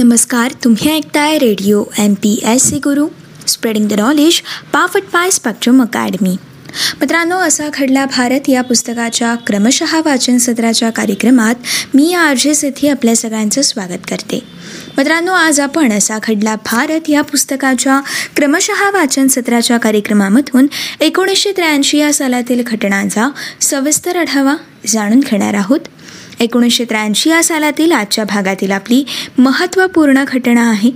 नमस्कार तुम्ही ऐकताय radio M P S C Guru spreading the knowledge powered by Spectrum Academy मित्रांनो असा घडला भारत या पुस्तकाच्या क्रमशः वाचन सत्राच्या कार्यक्रमात मी आर जे सेथी आपल्या सगळ्यांचं स्वागत करते. मित्रांनो आज आपण असा घडला भारत या पुस्तकाच्या क्रमशः वाचन सत्राच्या कार्यक्रमामधून एकोणीसशे त्र्याऐंशी या सालातील घटनांचा सविस्तर आढावा जाणून घेणार आहोत. एकोणीसशे त्र्याऐंशी या सालातील आजच्या भागातील आपली महत्त्वपूर्ण घटना आहे.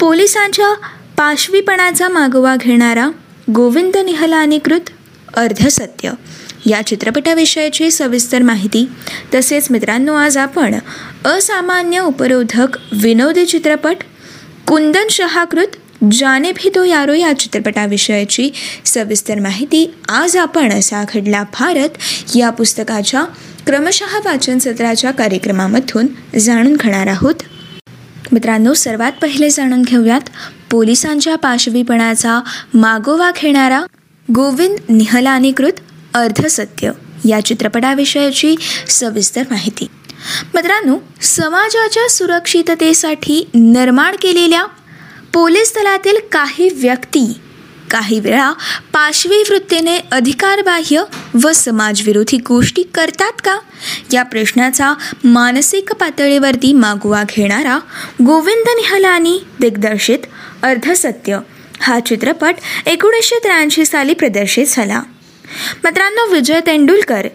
पोलिसांच्या पाशवीपणाचा मागोवा घेणारा गोविंद निहलानीकृत अर्धसत्य. या चित्रपटाविषयीची सविस्तर माहिती. तसेच मित्रांनो आज आपण असामान्य उपरोधक विनोदी चित्रपट कुंदन शहाकृत जाने भी तो यारो या चित्रपटाविषयाची सविस्तर माहिती आज आपण असा घडला. भारत या पुस्तकाच्या क्रमशः वाचन सत्राच्या कार्यक्रमामधून जाणून घेणार आहोत. मित्रांनो सर्वात पहिले जाणून घेऊयात. पोलिसांच्या पाशवीपणाचा मागोवा घेणारा गोविंद निहलानीकृत अर्धसत्य या चित्रपटाविषयाची सविस्तर माहिती. मित्रांनो समाजाच्या सुरक्षिततेसाठी निर्माण केलेल्या पोलीस दलातील काही व्यक्ती काही वेळा पाशवी वृत्तीने अधिकारबाह्य व समाजविरोधी गोष्टी करतात का? या प्रश्नाचा मानसिक पातळीवरती मागोवा घेणारा गोविंद निहलानी दिग्दर्शित अर्धसत्य हा चित्रपट एकोणीसशे त्र्याऐंशी साली प्रदर्शित झाला. मित्रांनो विजय तेंडुलकर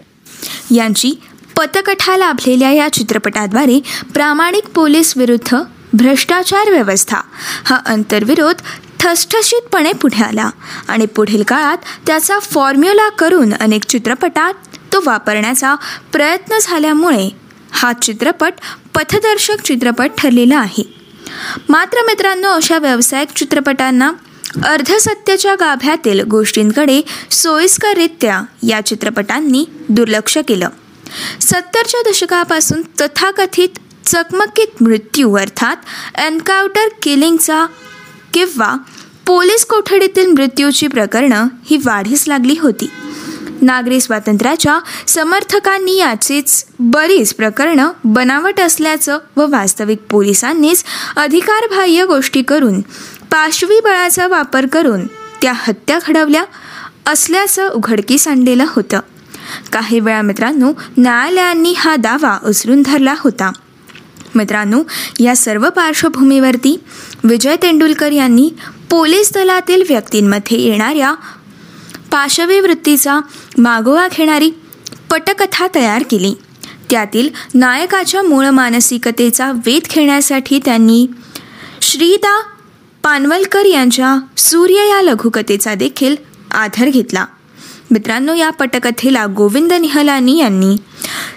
यांची पतकथा लाभलेल्या या चित्रपटाद्वारे प्रामाणिक पोलीस विरुद्ध भ्रष्टाचार व्यवस्था. हा अंतर्विरोध ठसठशीतपणे पुढे आला आणि पुढील काळात त्याचा फॉर्म्युला करून अनेक चित्रपटात तो वापरण्याचा प्रयत्न झाल्यामुळे हा चित्रपट पथदर्शक चित्रपट ठरलेला आहे. मात्र मित्रांनो अशा व्यावसायिक चित्रपटांना अर्धसत्याच्या गाभ्यातील गोष्टींकडे सोयीस्कररित्या या चित्रपटांनी दुर्लक्ष केलं. सत्तरच्या दशकापासून तथाकथित चकमकीत मृत्यू अर्थात एन्काउंटर किलिंगचा किंवा पोलीस कोठडीतील मृत्यूची प्रकरणं ही वाढीस लागली होती. नागरी स्वातंत्र्याच्या समर्थकांनी याचीच बरीच प्रकरणं बनावट असल्याचं व वास्तविक पोलिसांनीच अधिकारबाह्य गोष्टी करून पाशवी बळाचा वापर करून त्या हत्या घडवल्या असल्याचं उघडकीस आणलेलं होतं. काही वेळा मित्रांनो न्यायालयांनी हा दावा उचलून धरला होता. मित्रांनो या सर्व पार्श्वभूमीवरती विजय तेंडुलकर यांनी पोलीस दलातील व्यक्तींमध्ये येणाऱ्या पाशवी वृत्तीचा मागोवा घेणारी पटकथा तयार केली. त्यातील नायकाच्या मूळ मानसिकतेचा वेध घेण्यासाठी त्यांनी श्रीदा पानवलकर यांच्या सूर्य या लघुकथेचा देखील आधार घेतला. मित्रांनो या पटकथेला गोविंद निहलानी यांनी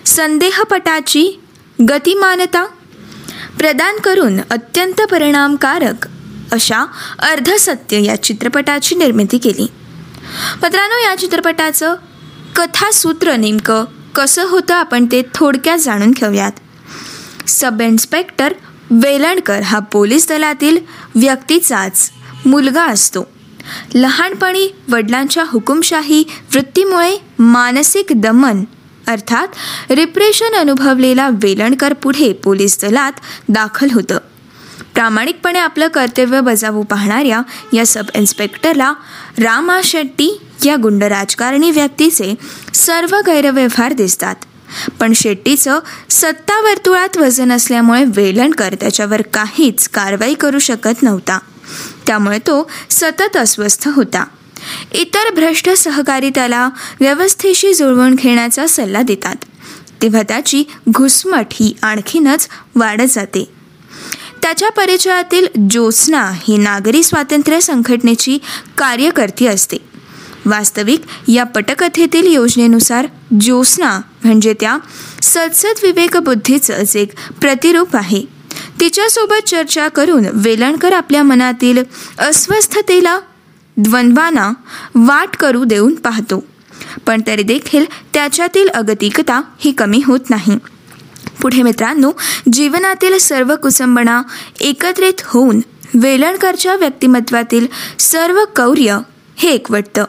संदेहपटाची गतिमानता प्रदान करून अत्यंत परिणामकारक अशा अर्धसत्य या चित्रपटाची निर्मिती केली. मित्रांनो या चित्रपटाचं कथासूत्र नेमकं कसं होतं आपण ते थोडक्यात जाणून घेऊयात. सब इन्स्पेक्टर वेलणकर हा पोलीस दलातील व्यक्तीचाच मुलगा असतो. लहानपणी वडिलांच्या हुकुमशाही वृत्तीमुळे मानसिक दमन अर्थात रिप्रेशन अनुभवलेला वेलणकर पुढे पोलीस दलात दाखल होतं. प्रामाणिकपणे आपलं कर्तव्य बजावू पाहणाऱ्या या सब इन्स्पेक्टरला रामा शेट्टी या गुंड राजकारणी व्यक्तीचे सर्व गैरव्यवहार दिसतात. पण शेट्टीचं सत्ता वर्तुळात वजन असल्यामुळे वेलणकर त्याच्यावर काहीच कारवाई करू शकत नव्हता. त्यामुळे तो सतत अस्वस्थ होता. इतर भ्रष्ट सहकारी त्याला व्यवस्थेशी जुळवून घेण्याचा सल्ला देतात. तेव्हा त्याची घुसमट ही आणखीनच वाढत जाते. त्याच्या परिचयातील ज्योत्स्ना ही नागरी स्वातंत्र्य संघटनेची कार्यकर्ती असते. वास्तविक या पटकथेतील योजनेनुसार ज्योत्स्ना म्हणजे त्या सत्सद विवेकबुद्धीचंच एक प्रतिरूप आहे. तिच्यासोबत चर्चा करून वेलणकर आपल्या मनातील अस्वस्थतेला द्वंद्वांना वाट करू देऊन पाहतो. पण तरी देखील त्याच्यातील अगतिकता ही कमी होत नाही. पुढे मित्रांनो जीवनातील सर्व कुसंबणा एकत्रित होऊन वेलणकरच्या व्यक्तिमत्वातील सर्व कौर्य हे एकवटतं.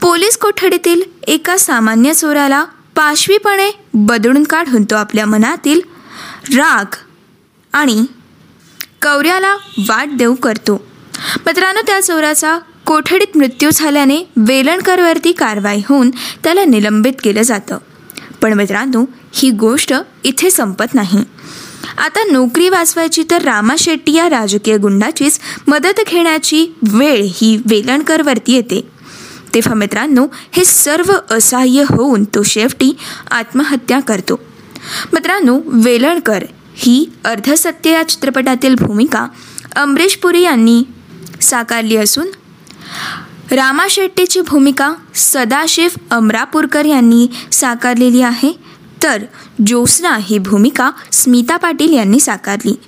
पोलीस कोठडीतील एका सामान्य चोराला पाशवीपणे बदलून काढून तो आपल्या मनातील राग आणि कौर्याला वाट देऊ करतो. मित्रांनो त्या चोराचा कोठडीत मृत्यू झाल्याने वेलणकरवरती कारवाई होऊन त्याला निलंबित केलं जातं. पण मित्रांनो ही गोष्ट इथे संपत नाही. आता नोकरी वाचवायची तर रामा शेट्टी या राजकीय गुंडाचीच मदत घेण्याची वेळ ही वेलणकरवरती येते. तेव्हा मित्रांनो हे सर्व असहाय्य होऊन तो शेवटी आत्महत्या करतो. मित्रांनो वेलणकर ही अर्धसत्य या चित्रपटातील भूमिका अमरीश पुरी यांनी साकारली असून रामा शेट्टीची भूमिका सदाशिव अमरापूरकर यांनी साकारलेली आहे. तर ज्योत्स्ना ही भूमिका स्मिता पाटील यांनी साकारली.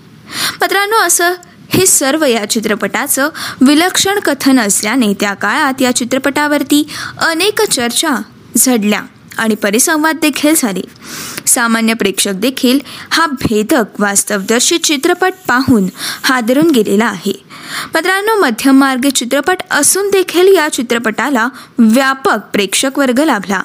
मित्रांनो असं हे सर्व या चित्रपटाचं विलक्षण कथन असल्याने त्या काळात या चित्रपटावरती अनेक चर्चा झडल्या. आणि परिसंवाद देखील झाले. सामान्य प्रेक्षक देखील हा भेदक वास्तवदर्शी चित्रपट पाहून हादरून गेलेला आहे. मित्रांनो मध्यम मार्ग चित्रपट असून देखील या चित्रपटाला व्यापक प्रेक्षक वर्ग लाभला.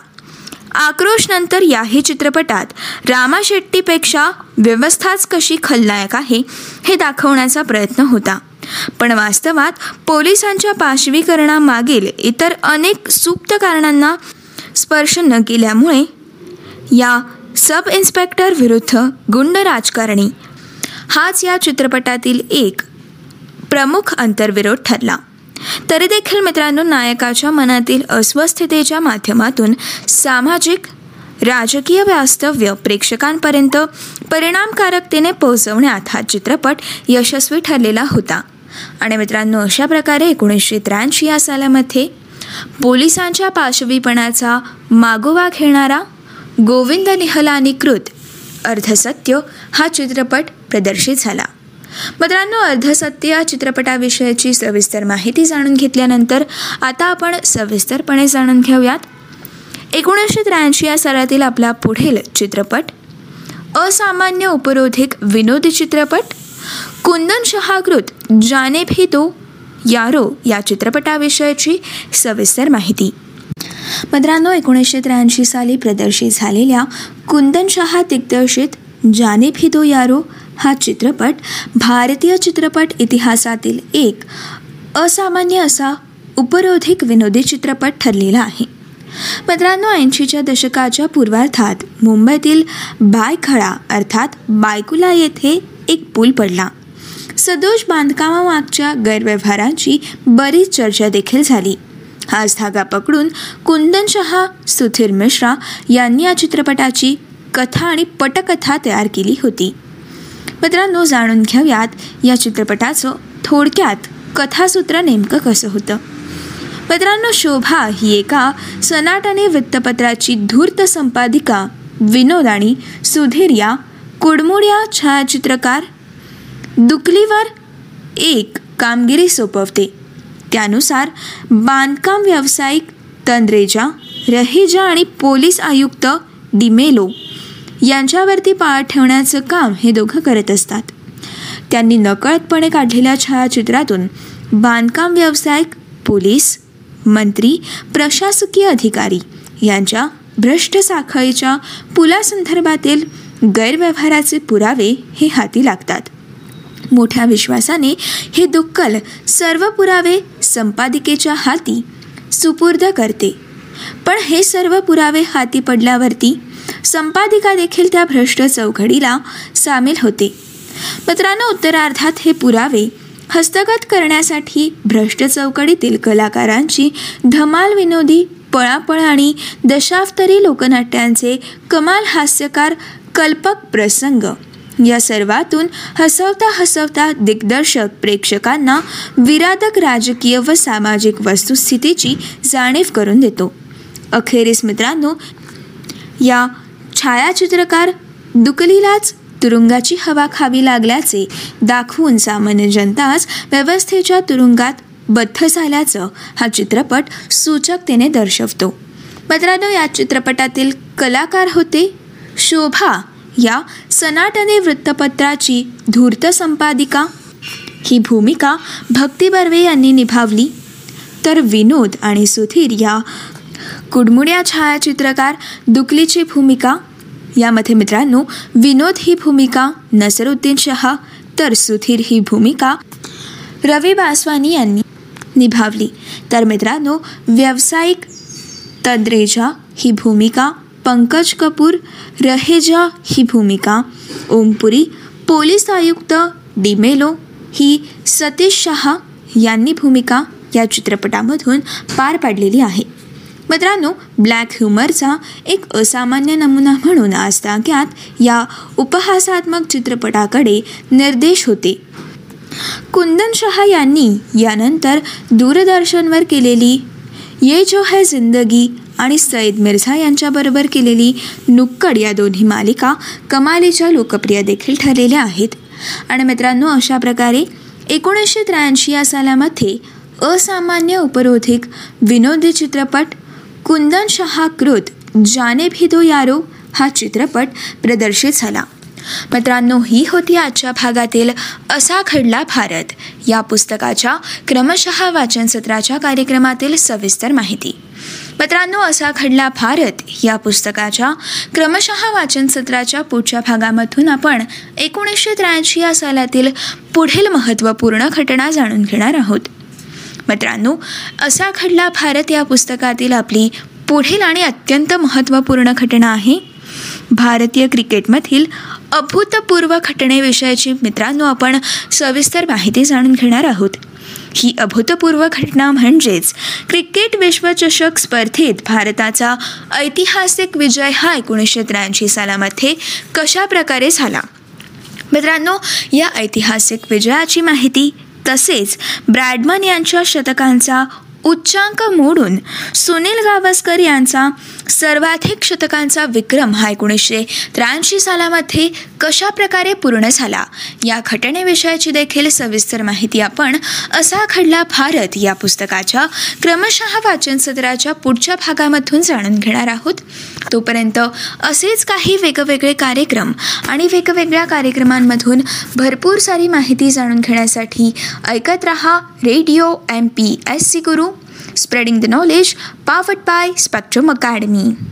आक्रोशनंतर याही चित्रपटात रामा शेट्टीपेक्षा व्यवस्थाच कशी खलनायक आहे हे दाखवण्याचा प्रयत्न होता. पण वास्तवात पोलिसांच्या पाशवीकरणामागील इतर अनेक सुप्त कारणांना स्पर्श न केल्यामुळे या सब इन्स्पेक्टर विरुद्ध गुंड राजकारणी हाच या चित्रपटातील एक प्रमुख अंतर्विरोध ठरला. तरी देखील मित्रांनो नायकाच्या मनातील अस्वस्थतेच्या माध्यमातून सामाजिक राजकीय वास्तव्य प्रेक्षकांपर्यंत परिणामकारकतेने पोहोचवण्यात हा चित्रपट यशस्वी ठरलेला होता. आणि मित्रांनो अशा प्रकारे एकोणीसशे त्र्याऐंशी या सालामध्ये पोलिसांच्या पाशवीपणाचा मागोवा घेणारा गोविंद निहलानीकृत अर्धसत्य हा चित्रपट प्रदर्शित झाला. मित्रांनो अर्धसत्य या चित्रपटाविषयीची सविस्तर माहिती जाणून घेतल्यानंतर आता आपण सविस्तरपणे जाणून घेऊयात. एकोणीसशे त्र्याऐंशी या सालातील आपला पुढील चित्रपट असामान्य उपरोधिक विनोदी चित्रपट कुंदन शहाकृत जाने भी दो यारो या चित्रपटाविषयीची सविस्तर माहिती. मित्रांनो एकोणीसशे त्र्याऐंशी साली प्रदर्शित झालेल्या कुंदन शहा दिग्दर्शित जाने भी दो यारो हा चित्रपट भारतीय चित्रपट इतिहासातील एक असामान्य असा उपरोधिक विनोदी चित्रपट ठरलेला आहे. मित्रांनो ऐंशीच्या दशकाच्या पूर्वार्थात मुंबईतील बायखळा अर्थात बायकुला येथे एक पूल पडला. सदोष बांधकामामागच्या गैरव्यवहारांची बरीच चर्चा देखील झाली. हाच धागा पकडून कुंदन शहा सुधीर मिश्रा यांनी या चित्रपटाची कथा आणि पटकथा तयार केली होती. मित्रांनो जाणून घेऊयात या चित्रपटाचं थोडक्यात कथासूत्र नेमकं कसं होतं. मित्रांनो शोभा ही एका सनाटने वृत्तपत्राची धूर्त संपादिका विनोद आणि सुधीर या कुडमुड्या छायाचित्रकार दुकलीवर एक कामगिरी सोपवते. त्यानुसार बांधकाम व्यावसायिक तंद्रेजा रहिजा आणि पोलीस आयुक्त डिमेलो यांच्यावरती पाळ ठेवण्याचं काम हे दोघं करत असतात. त्यांनी नकळतपणे काढलेल्या छायाचित्रातून बांधकाम व्यावसायिक पोलीस मंत्री प्रशासकीय अधिकारी यांच्या भ्रष्ट साखळीच्या पुलासंदर्भातील गैरव्यवहाराचे पुरावे हे हाती लागतात. मोठ्या विश्वासाने हे दुक्कल सर्व पुरावे संपादिकेच्या हाती सुपूर्द करते. पण हे सर्व पुरावे हाती पडल्यावरती संपादिका देखील त्या भ्रष्ट चौघडीला सामील होते. पत्रानं उत्तरार्धात हे पुरावे हस्तगत करण्यासाठी भ्रष्ट चौकडीतील कलाकारांची धमाल विनोदी पळापळ आणि दशावतरी लोकनाट्यांचे कमाल हास्यकार कल्पक प्रसंग या सर्वातून हसवता हसवता दिग्दर्शक प्रेक्षकांना विरादक राजकीय व सामाजिक वस्तुस्थितीची जाणीव करून देतो. अखेरीस मित्रांनो या छायाचित्रकार दुकलीलाच तुरुंगाची हवा खावी लागल्याचे दाखवून सामान्य जनताच व्यवस्थेच्या तुरुंगात बद्ध झाल्याचं हा चित्रपट सूचकतेने दर्शवतो. मित्रांनो या चित्रपटातील कलाकार होते शोभा या सनाटने वृत्तपत्राची धूर्त संपादिका. ही भूमिका भक्ती बर्वे यांनी निभावली. तर विनोद आणि सुधीर या कुडमुड्या छायाचित्रकार दुकलीची भूमिका. यामध्ये मित्रांनो विनोद ही भूमिका नसरुद्दीन शहा तर सुधीर ही भूमिका रवी बासवानी यांनी निभावली. तर मित्रांनो व्यावसायिक तद्रेजा ही भूमिका पंकज कपूर रहेजा ही भूमिका. ओमपुरी पोलीस आयुक्त डिमेलो ही सतीश शहा यांनी भूमिका या चित्रपटामधून पार पाडलेली आहे. मित्रांनो ब्लॅक ह्युमरचा एक असामान्य नमुना म्हणून आज ताग्यात या उपहासात्मक चित्रपटाकडे निर्देश होते. कुंदन शहा यांनी यानंतर दूरदर्शनवर केलेली ये जो है जिंदगी आणि सईद मिर्झा यांच्याबरोबर केलेली नुक्कड या दोन्ही मालिका कमालीच्या लोकप्रिय देखील ठरलेल्या आहेत. आणि मित्रांनो अशा प्रकारे एकोणीसशे त्र्याऐंशी या सालामध्ये असामान्य उपरोधिक विनोदी चित्रपट कुंदन शहा कृत जाने भी दो यारो हा चित्रपट प्रदर्शित झाला. मित्रांनो ही होती आजच्या भागातील असा खडला भारत. या पुस्तकाच्या क्रमशः वाचन सत्राच्या कार्यक्रमातील सविस्तर माहिती. मित्रांनो असा खडला भारत. या पुस्तकाच्या क्रमशः वाचन सत्राच्या पुढच्या भागामधून आपण एकोणीसशे त्र्याऐंशी या सालातील पुढील महत्त्वपूर्ण घटना जाणून घेणार आहोत. मित्रांनो असा खडला भारत या पुस्तकातील आपली पुढील आणि अत्यंत महत्त्वपूर्ण घटना आहे. भारतीय क्रिकेटमधील अभूतपूर्व घटनेविषयीची मित्रांनो आपण सविस्तर माहिती जाणून घेणार आहोत. ही अभूतपूर्व घटना म्हणजेच क्रिकेट विश्वचषक स्पर्धेत भारताचा ऐतिहासिक विजय हा एकोणीसशे त्र्याऐंशी सालामध्ये कशा प्रकारे झाला? मित्रांनो या ऐतिहासिक विजयाची माहिती तसेच ब्रॅडमन यांच्या शतकांचा उच्चांक मोडून सुनील गावस्कर यांचा सर्वाधिक शतकांचा विक्रम हा एकोणीसशे त्र्याऐंशी सालामध्ये कशा प्रकारे पूर्ण झाला? या घटनेविषयाची देखील सविस्तर माहिती आपण असा घडला भारत या पुस्तकाच्या क्रमशः वाचन सत्राच्या पुढच्या भागामधून जाणून घेणार आहोत. तोपर्यंत असेच काही वेगवेगळे कार्यक्रम आणि वेगवेगळ्या कार्यक्रमांमधून भरपूर सारी माहिती जाणून घेण्यासाठी ऐकत रहा radio M P S C Guru. Spreading the knowledge powered by Spectrum Academy